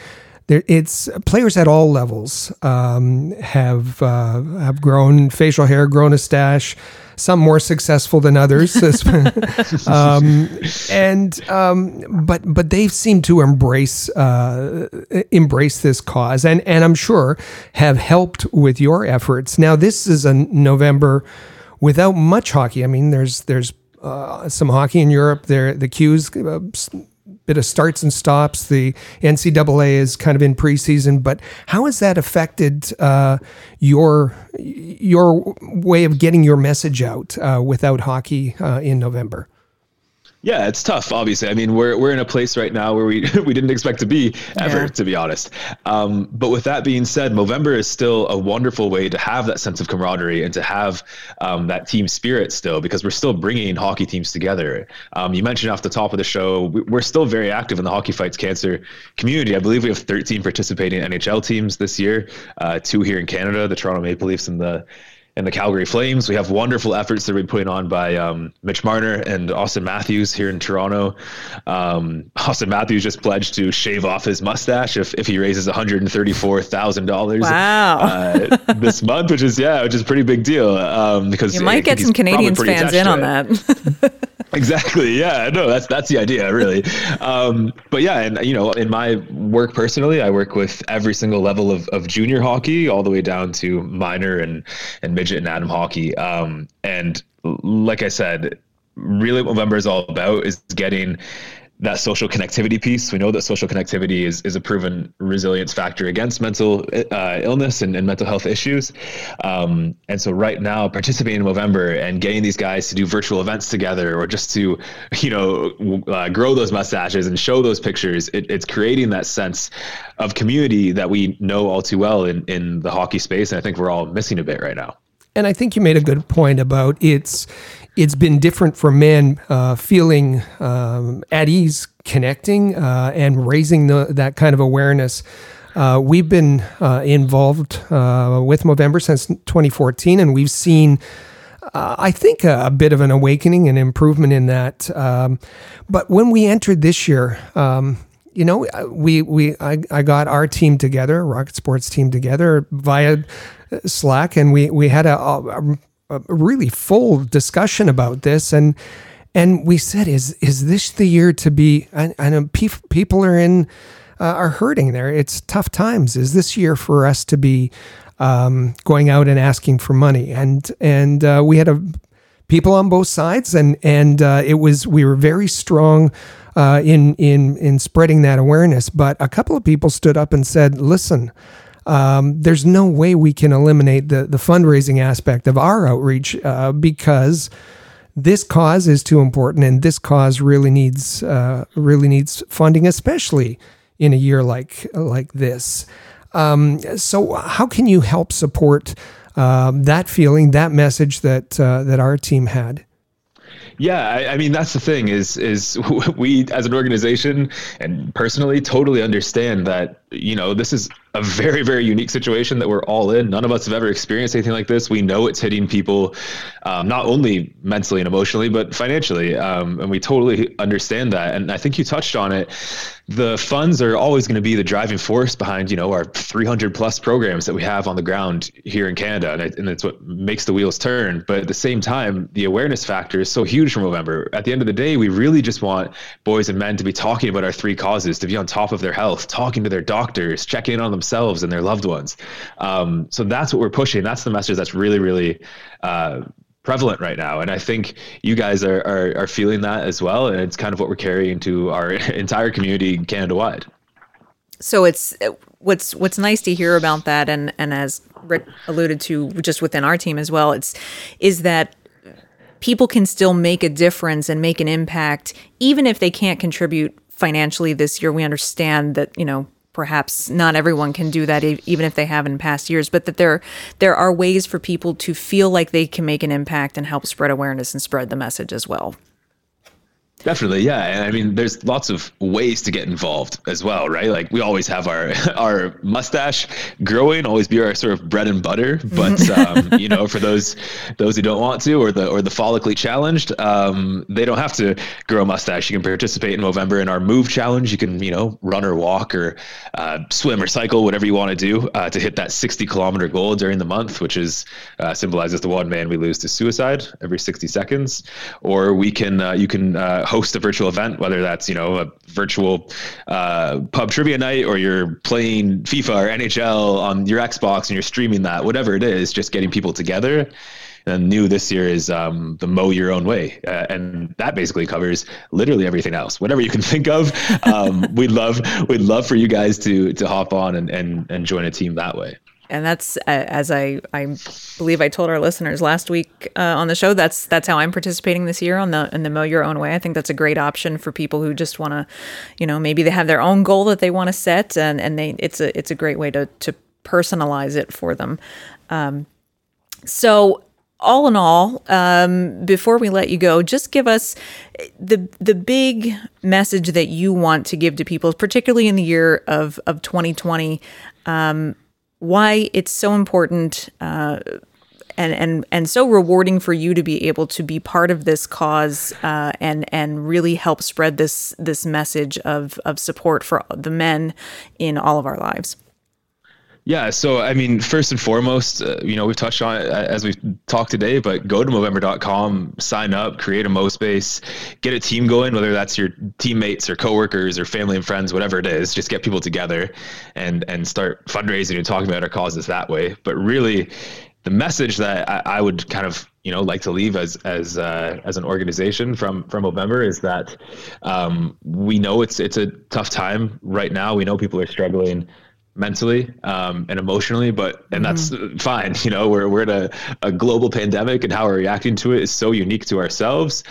there, it's players at all levels um, have uh, have grown facial hair, grown a stash. Some more successful than others, um, and um, but but they seem to embrace uh, embrace this cause, and and I'm sure have helped with your efforts. Now this is a November without much hockey. I mean, there's there's uh, some hockey in Europe. There, the Q's uh, bit of starts and stops. The NCAA is kind of in preseason, but how has that affected uh, your your way of getting your message out uh, without hockey uh, in November? Yeah, it's tough. Obviously, I mean, we're we're in a place right now where we we didn't expect to be ever, yeah. to be honest. Um, but with that being said, Movember is still a wonderful way to have that sense of camaraderie and to have um, that team spirit still, because we're still bringing hockey teams together. Um, you mentioned off the top of the show, we're still very active in the Hockey Fights Cancer community. I believe we have 13 participating NHL teams this year, uh, two here in Canada, the Toronto Maple Leafs and the and the Calgary Flames. We have wonderful efforts that we're putting on by um, Mitch Marner and Auston Matthews here in Toronto. Um, Auston Matthews just pledged to shave off his mustache if, if he raises $134,000 wow. uh, this month, which is, yeah, which is a pretty big deal. Um, because you might get some Canadiens fans in on that. exactly. Yeah. No, that's that's the idea, really. Um, but yeah, and you know, in my work personally, I work with every single level of, of junior hockey, all the way down to minor and and midget and Atom hockey. Um, and like I said, really, what Movember is all about is getting that social connectivity piece. We know that social connectivity is, is a proven resilience factor against mental uh, illness and, and, mental health issues. Um, and so right now, participating in Movember and getting these guys to do virtual events together or just to, you know, uh, grow those mustaches and show those pictures, it, it's creating that sense of community that we know all too well in, in the hockey space. And I think we're all missing a bit right now. And I think you made a good point about it's it's been different for men uh, feeling um, at ease connecting uh, and raising the, that kind of awareness. Uh, we've been uh, involved uh, with Movember since 2014, and we've seen, uh, I think, a, a, bit of an awakening and improvement in that. Um, but when we entered this year, um, you know, we we I, I got our team together, Rocket Sports team together via Slack, and we we had a, a, a really full discussion about this, and and we said, is is this the year to be? I, I know people are in uh, are hurting there. It's tough times. Is this year for us to be um, going out and asking for money? And and uh, we had a people on both sides, and and uh, it was we were very strong. Uh, in in in spreading that awareness, but a couple of people stood up and said, "Listen, um, there's no way we can eliminate the the fundraising aspect of our outreach uh, because this cause is too important, and this cause really needs uh, really needs funding, especially in a year like like this. Um, so, how can you help support um, that feeling, that message that uh, that our team had? Yeah, I, I, mean that's the thing is is we as an organization and personally totally understand that you know this is a very very unique situation that we're all in. None of us have ever experienced anything like this. We know it's hitting people um, not only mentally and emotionally but financially, um, and we totally understand that. And I think you touched on it the funds are always going to be the driving force behind you know our 300 plus programs that we have on the ground here in Canada, and, and it's what makes the wheels turn. But at the same time, the awareness factor is so huge from Movember. At the end of the day, we really just want boys and men to be talking about our three causes, to be on top of their health, talking to their doctors doctors, checking in on themselves and their loved ones. Um, so that's what we're pushing. That's the message that's really, really uh, prevalent right now. And I think you guys are, are, are feeling that as well. And it's kind of what we're carrying to our entire community Canada wide. So it's what's what's nice to hear about that, and and as Rick alluded to, just within our team as well, it's is that people can still make a difference and make an impact, even if they can't contribute financially this year. We understand that you know perhaps not everyone can do that even if they have in past years but that there there are ways for people to feel like they can make an impact and help spread awareness and spread the message as well Definitely, yeah. And I mean, there's lots of ways to get involved as well, right? Like we always have our our mustache growing, always be our sort of bread and butter. But um, you know, for those those who don't want to, or the or the follically challenged, um, they don't have to grow a mustache. You can participate in Movember in our Move Challenge. You can you know run or walk or uh, swim or cycle, whatever you want to do uh, to hit that 60 kilometer goal during the month, which is uh, symbolizes the one man we lose to suicide every 60 seconds. Or we can uh, you can uh, host a virtual event, whether that's you know a virtual uh, pub trivia night or you're playing FIFA or NHL on your Xbox and you're streaming that, whatever it is, just getting people together. And new this year is um, the mow your own way, uh, and that basically covers literally everything else. Whatever you can think of, um, we'd love we'd love for you guys to to hop on and and, and join a team that way and that's as I I believe I told our listeners last week uh, on the show. That's that's how I'm participating this year on the in the mow your own way. I think that's a great option for people who just want to, you know, maybe they have their own goal that they want to set, and and they it's a it's a great way to to personalize it for them. Um, so all in all, um, before we let you go, just give us the the big message that you want to give to people, particularly in the year of of 2020. Um, why it's so important uh, and and and so rewarding for you to be able to be part of this cause uh, and and really help spread this this message of of support for the men in all of our lives. Yeah, so I mean, first and foremost, uh, you know, we've touched on it as we've talked today, but go to Movember.com, sign up, create a Mo space, get a team going, whether that's your teammates or coworkers or family and friends, whatever it is, just get people together and and start fundraising and talking about our causes that way. But really, the message that I, I would kind of you know like to leave as as uh, as an organization from from Movember is that um, we know it's it's a tough time right now. We know people are struggling mentally um, and emotionally but and that's mm-hmm. fine you know we're, we're in a, a global pandemic and how we're reacting to it is so unique to ourselves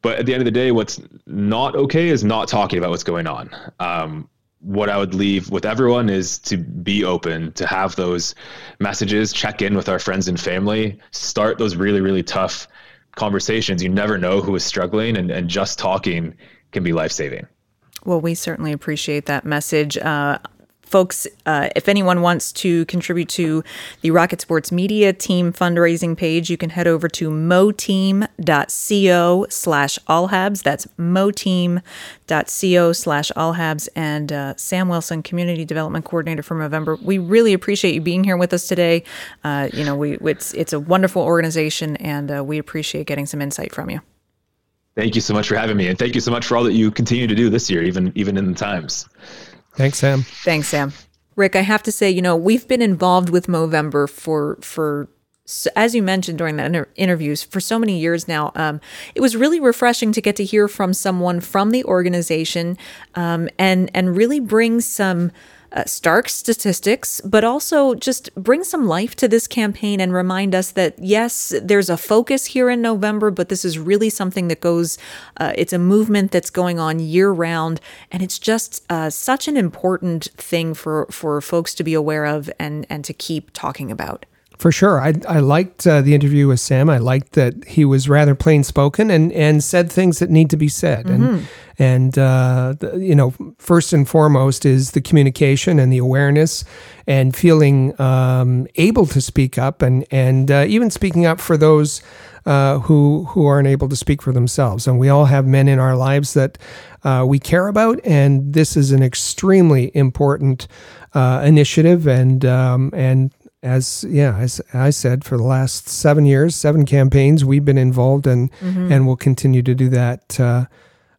but at the end of the day what's not okay is not talking about what's going on um, what i would leave with everyone is to be open to have those messages check in with our friends and family start those really really tough conversations you never know who is struggling and, and just talking can be life-saving well, we certainly appreciate that message. Uh, folks, uh, if anyone wants to contribute to the Rocket Sports Media Team fundraising page, you can head over to moteam.co slash allhabs. That's moteam.co slash allhabs. And uh, Sam Wilson, Community Development Coordinator for Movember, we really appreciate you being here with us today. Uh, you know, we it's it's a wonderful organization, and uh, we appreciate getting some insight from you. Thank you so much for having me, and thank you so much for all that you continue to do this year, even even in the times. Thanks, Sam. Thanks, Sam. Rick, I have to say, you know, we've been involved with Movember for for as you mentioned during the inter- interviews for so many years now. Um, it was really refreshing to get to hear from someone from the organization um, and and really bring some uh, stark statistics, but also just bring some life to this campaign and remind us that yes, there's a focus here in November, but this is really something that goes, uh, it's a movement that's going on year round. And it's just uh, such an important thing for, for folks to be aware of and, and to keep talking about. For sure. I, I liked uh, the interview with Sam. I liked that he was rather plain spoken and, and said things that need to be said. Mm-hmm. And, and uh, you know, first and foremost is the communication and the awareness and feeling um, able to speak up and, and uh, even speaking up for those uh, who, who aren't able to speak for themselves. And we all have men in our lives that uh, we care about. And this is an extremely important uh, initiative. And, um, and as yeah as i said for the last seven years seven campaigns we've been involved and mm-hmm. and will continue to do that uh,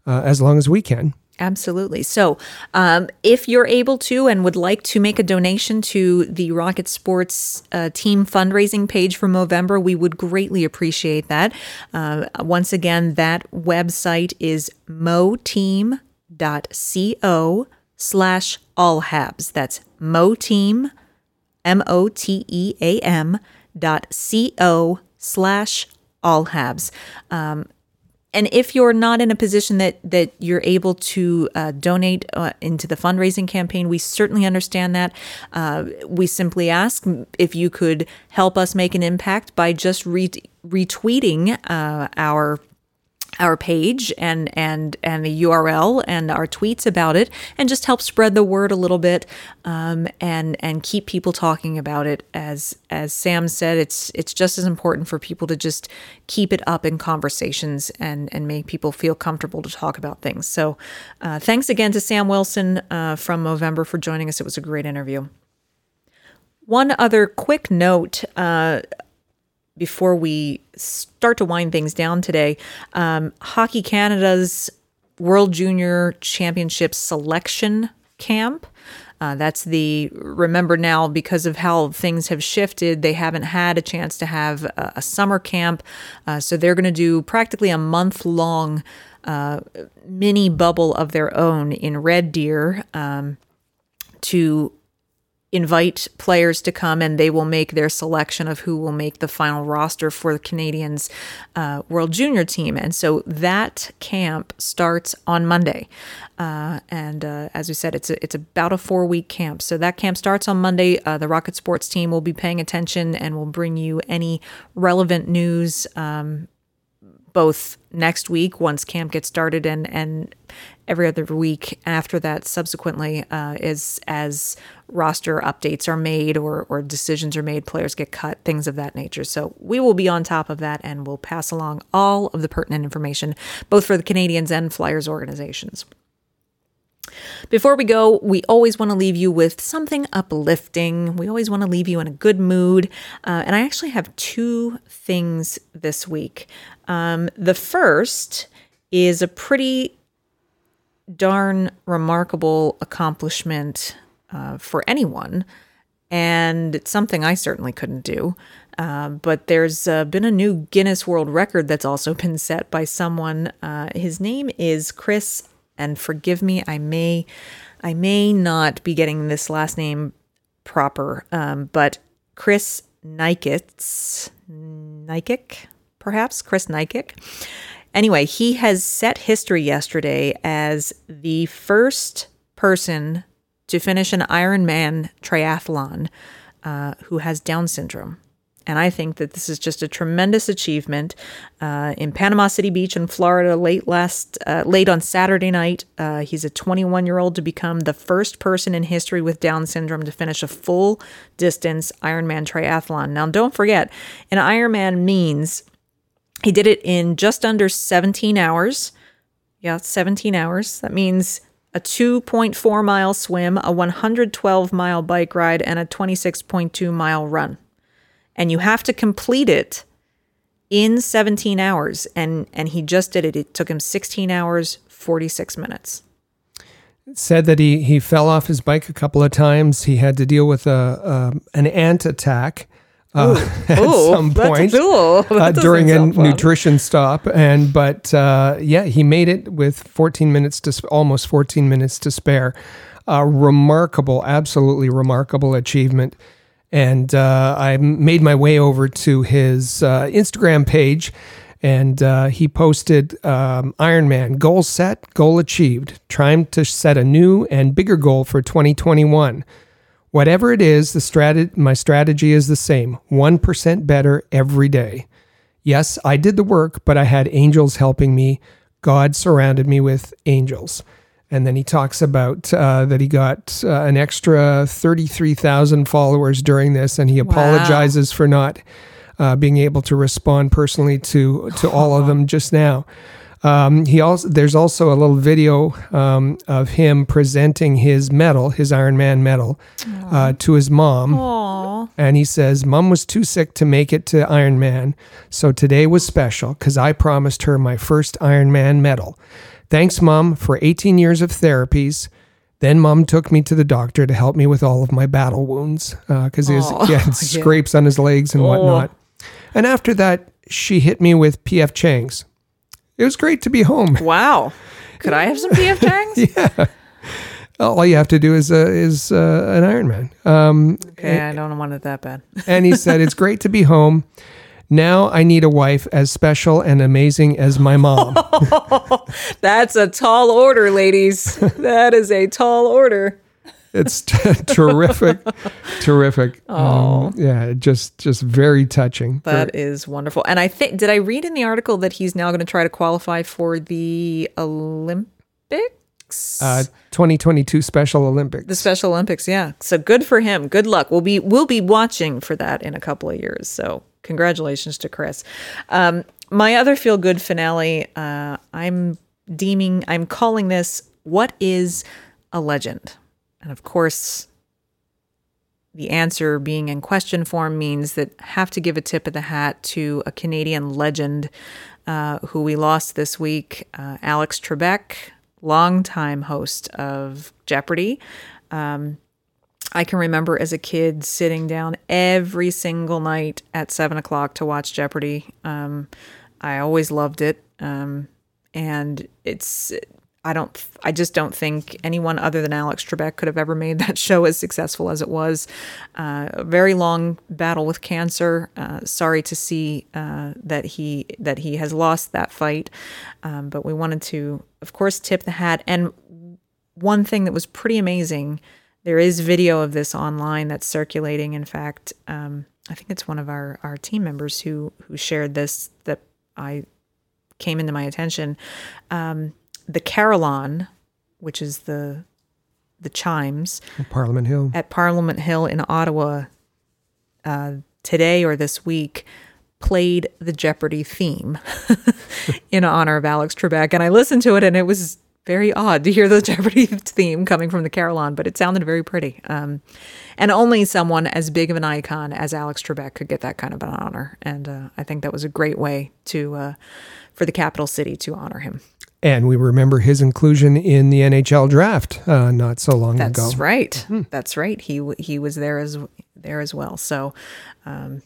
uh, as long as we can Absolutely. So, um, if you're able to and would like to make a donation to the Rocket Sports uh, team fundraising page for Movember, we would greatly appreciate that. Uh, once again, that website is moteam.co slash all habs. That's moteam, M O T E A M dot C O slash all habs. Um, and if you're not in a position that that you're able to uh, donate uh, into the fundraising campaign, we certainly understand that. Uh, we simply ask if you could help us make an impact by just re- retweeting uh, our our page and and and the URL and our tweets about it, and just help spread the word a little bit, um, and and keep people talking about it. As as Sam said, it's it's just as important for people to just keep it up in conversations and and make people feel comfortable to talk about things. So, uh, thanks again to Sam Wilson uh, from Movember for joining us. It was a great interview. One other quick note. Uh, before we start to wind things down today, um, Hockey Canada's World Junior Championship selection camp. Uh, that's the remember now because of how things have shifted. They haven't had a chance to have a, a summer camp, uh, so they're going to do practically a month long uh, mini bubble of their own in Red Deer um, to invite players to come and they will make their selection of who will make the final roster for the Canadians uh, World Junior team. And so that camp starts on Monday. Uh, and uh, as we said, it's a, it's about a four week camp. So that camp starts on Monday. Uh, the Rocket Sports team will be paying attention and will bring you any relevant news um, both next week once camp gets started and and every other week after that subsequently uh, is as roster updates are made or, or decisions are made players get cut things of that nature so we will be on top of that and we'll pass along all of the pertinent information both for the Canadiens and flyers organizations before we go, we always want to leave you with something uplifting. We always want to leave you in a good mood. Uh, and I actually have two things this week. Um, the first is a pretty darn remarkable accomplishment uh, for anyone. And it's something I certainly couldn't do. Uh, but there's uh, been a new Guinness World Record that's also been set by someone. Uh, his name is Chris and forgive me, I may, I may not be getting this last name proper, um, but Chris Nikitz, Nikic, perhaps Chris Nikic. Anyway, he has set history yesterday as the first person to finish an Ironman triathlon uh, who has Down syndrome. And I think that this is just a tremendous achievement. Uh, in Panama City Beach in Florida, late last, uh, late on Saturday night, uh, he's a 21 year old to become the first person in history with Down syndrome to finish a full distance Ironman triathlon. Now, don't forget, an Ironman means he did it in just under 17 hours. Yeah, 17 hours. That means a 2.4 mile swim, a 112 mile bike ride, and a 26.2 mile run. And you have to complete it in 17 hours. And and he just did it. It took him 16 hours 46 minutes. Said that he he fell off his bike a couple of times. He had to deal with a, a an ant attack uh, at Ooh, some point cool. Uh, during a nutrition stop and but uh, yeah he made it with 14 minutes to sp- almost 14 minutes to spare a remarkable absolutely remarkable achievement and uh, I made my way over to his uh, Instagram page, and uh, he posted um, Ironman goal set, goal achieved, trying to set a new and bigger goal for 2021. Whatever it is, the strat- my strategy is the same 1% better every day. Yes, I did the work, but I had angels helping me. God surrounded me with angels. And then he talks about uh, that he got uh, an extra 33,000 followers during this, and he apologizes for not uh, being able to respond personally to, to all of them just now. Um, he also there's also a little video um, of him presenting his medal, his Iron Man medal, uh, to his mom. Aw. And he says, Mom was too sick to make it to Iron Man, so today was special because I promised her my first Iron Man medal. Thanks, Mom, for 18 years of therapies. Then Mom took me to the doctor to help me with all of my battle wounds because he, has- Aw, he had scrapes on his legs and Oh. whatnot. And after that, she hit me with PF Chang's. It was great to be home. Wow. Could I have some PF Chang's? yeah. All you have to do is uh, is uh, an Iron Man. Um, Okay, I don't want it that bad. and he said, It's great to be home. Now I need a wife as special and amazing as my mom. That's a tall order, ladies. That is a tall order. It's t- terrific, terrific. Oh, yeah, just just very touching. That is wonderful. And I think, did I read in the article that he's now going to try to qualify for the Olympics? uh, 2022 Special Olympics. the Special Olympics, yeah. So good for him. Good luck. We'll be we'll be watching for that in a couple of years. So congratulations to Chris. Um, my other feel good finale. Uh, I'm deeming. I'm calling this "What is a legend?" And of course, the answer being in question form means that have to give a tip of the hat to a Canadian legend uh, who we lost this week, uh, Alex Trebek, longtime host of Jeopardy. Um, I can remember as a kid sitting down every single night at seven o'clock to watch Jeopardy. Um, I always loved it, um, and it's. I don't. I just don't think anyone other than Alex Trebek could have ever made that show as successful as it was. Uh, a very long battle with cancer. Uh, sorry to see uh, that he that he has lost that fight, um, but we wanted to, of course, tip the hat. And one thing that was pretty amazing, there is video of this online that's circulating. In fact, um, I think it's one of our our team members who who shared this that I came into my attention. Um, the Carillon, which is the the chimes Parliament Hill. at Parliament Hill in Ottawa uh, today or this week played the Jeopardy theme in honor of Alex Trebek. And I listened to it and it was very odd to hear the Jeopardy theme coming from the Carillon, but it sounded very pretty. Um, and only someone as big of an icon as Alex Trebek could get that kind of an honor. And uh, I think that was a great way to uh, for the capital city to honor him. And we remember his inclusion in the NHL draft uh, not so long That's ago. That's right. That's right. He he was there as there as well. So, um,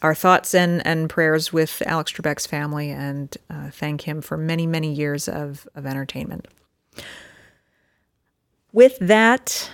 our thoughts and and prayers with Alex Trebek's family, and uh, thank him for many many years of of entertainment. With that,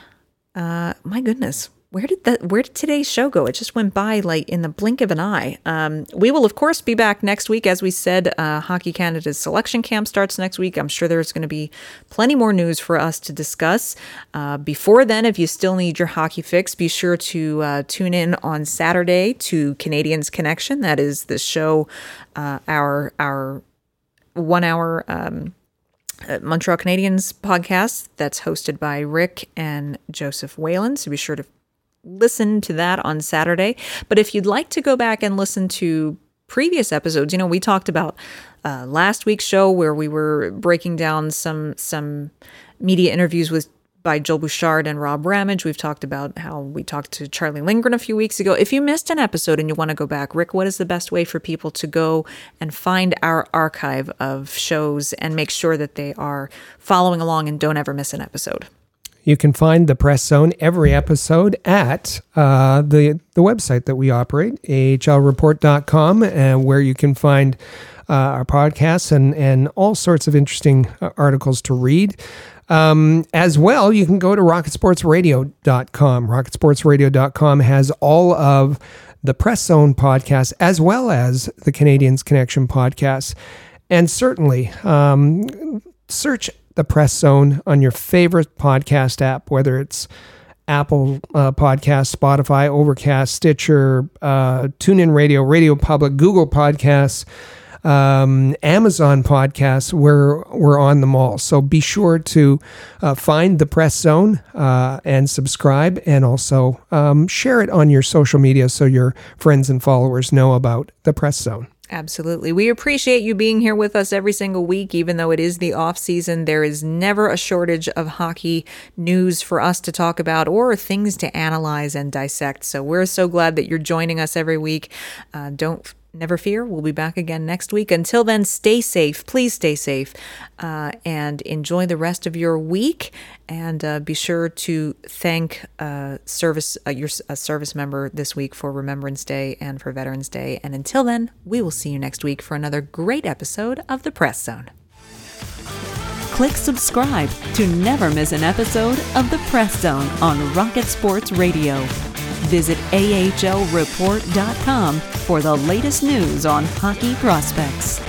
uh, my goodness. Where did that? Where did today's show go? It just went by like in the blink of an eye. Um, we will, of course, be back next week. As we said, uh, Hockey Canada's selection camp starts next week. I'm sure there's going to be plenty more news for us to discuss. Uh, before then, if you still need your hockey fix, be sure to uh, tune in on Saturday to Canadiens Connection. That is the show, uh, our our one hour. Um, uh, Montreal Canadiens podcast that's hosted by Rick and Joseph Whalen. So be sure to listen to that on Saturday. But if you'd like to go back and listen to previous episodes, you know, we talked about uh, last week's show where we were breaking down some some media interviews with by Joel Bouchard and Rob Ramage. We've talked about how we talked to Charlie Lindgren a few weeks ago. If you missed an episode and you want to go back, Rick, what is the best way for people to go and find our archive of shows and make sure that they are following along and don't ever miss an episode? You can find the Press Zone every episode at uh, the the website that we operate, ahlreport.com, and where you can find uh, our podcasts and, and all sorts of interesting uh, articles to read. Um, as well, you can go to rocketsportsradio.com. Rocketsportsradio.com has all of the Press Zone podcast as well as the Canadiens Connection podcast. And certainly, um, search the Press Zone on your favorite podcast app, whether it's Apple uh, Podcast, Spotify, Overcast, Stitcher, uh, TuneIn Radio, Radio Public, Google Podcasts, um, Amazon Podcasts. We're we're on them all, so be sure to uh, find the Press Zone uh, and subscribe, and also um, share it on your social media so your friends and followers know about the Press Zone. Absolutely. We appreciate you being here with us every single week, even though it is the off season. There is never a shortage of hockey news for us to talk about or things to analyze and dissect. So we're so glad that you're joining us every week. Uh, don't never fear, we'll be back again next week. Until then, stay safe. Please stay safe uh, and enjoy the rest of your week. And uh, be sure to thank uh, service uh, your a service member this week for Remembrance Day and for Veterans Day. And until then, we will see you next week for another great episode of the Press Zone. Click subscribe to never miss an episode of the Press Zone on Rocket Sports Radio. Visit ahlreport.com for the latest news on hockey prospects.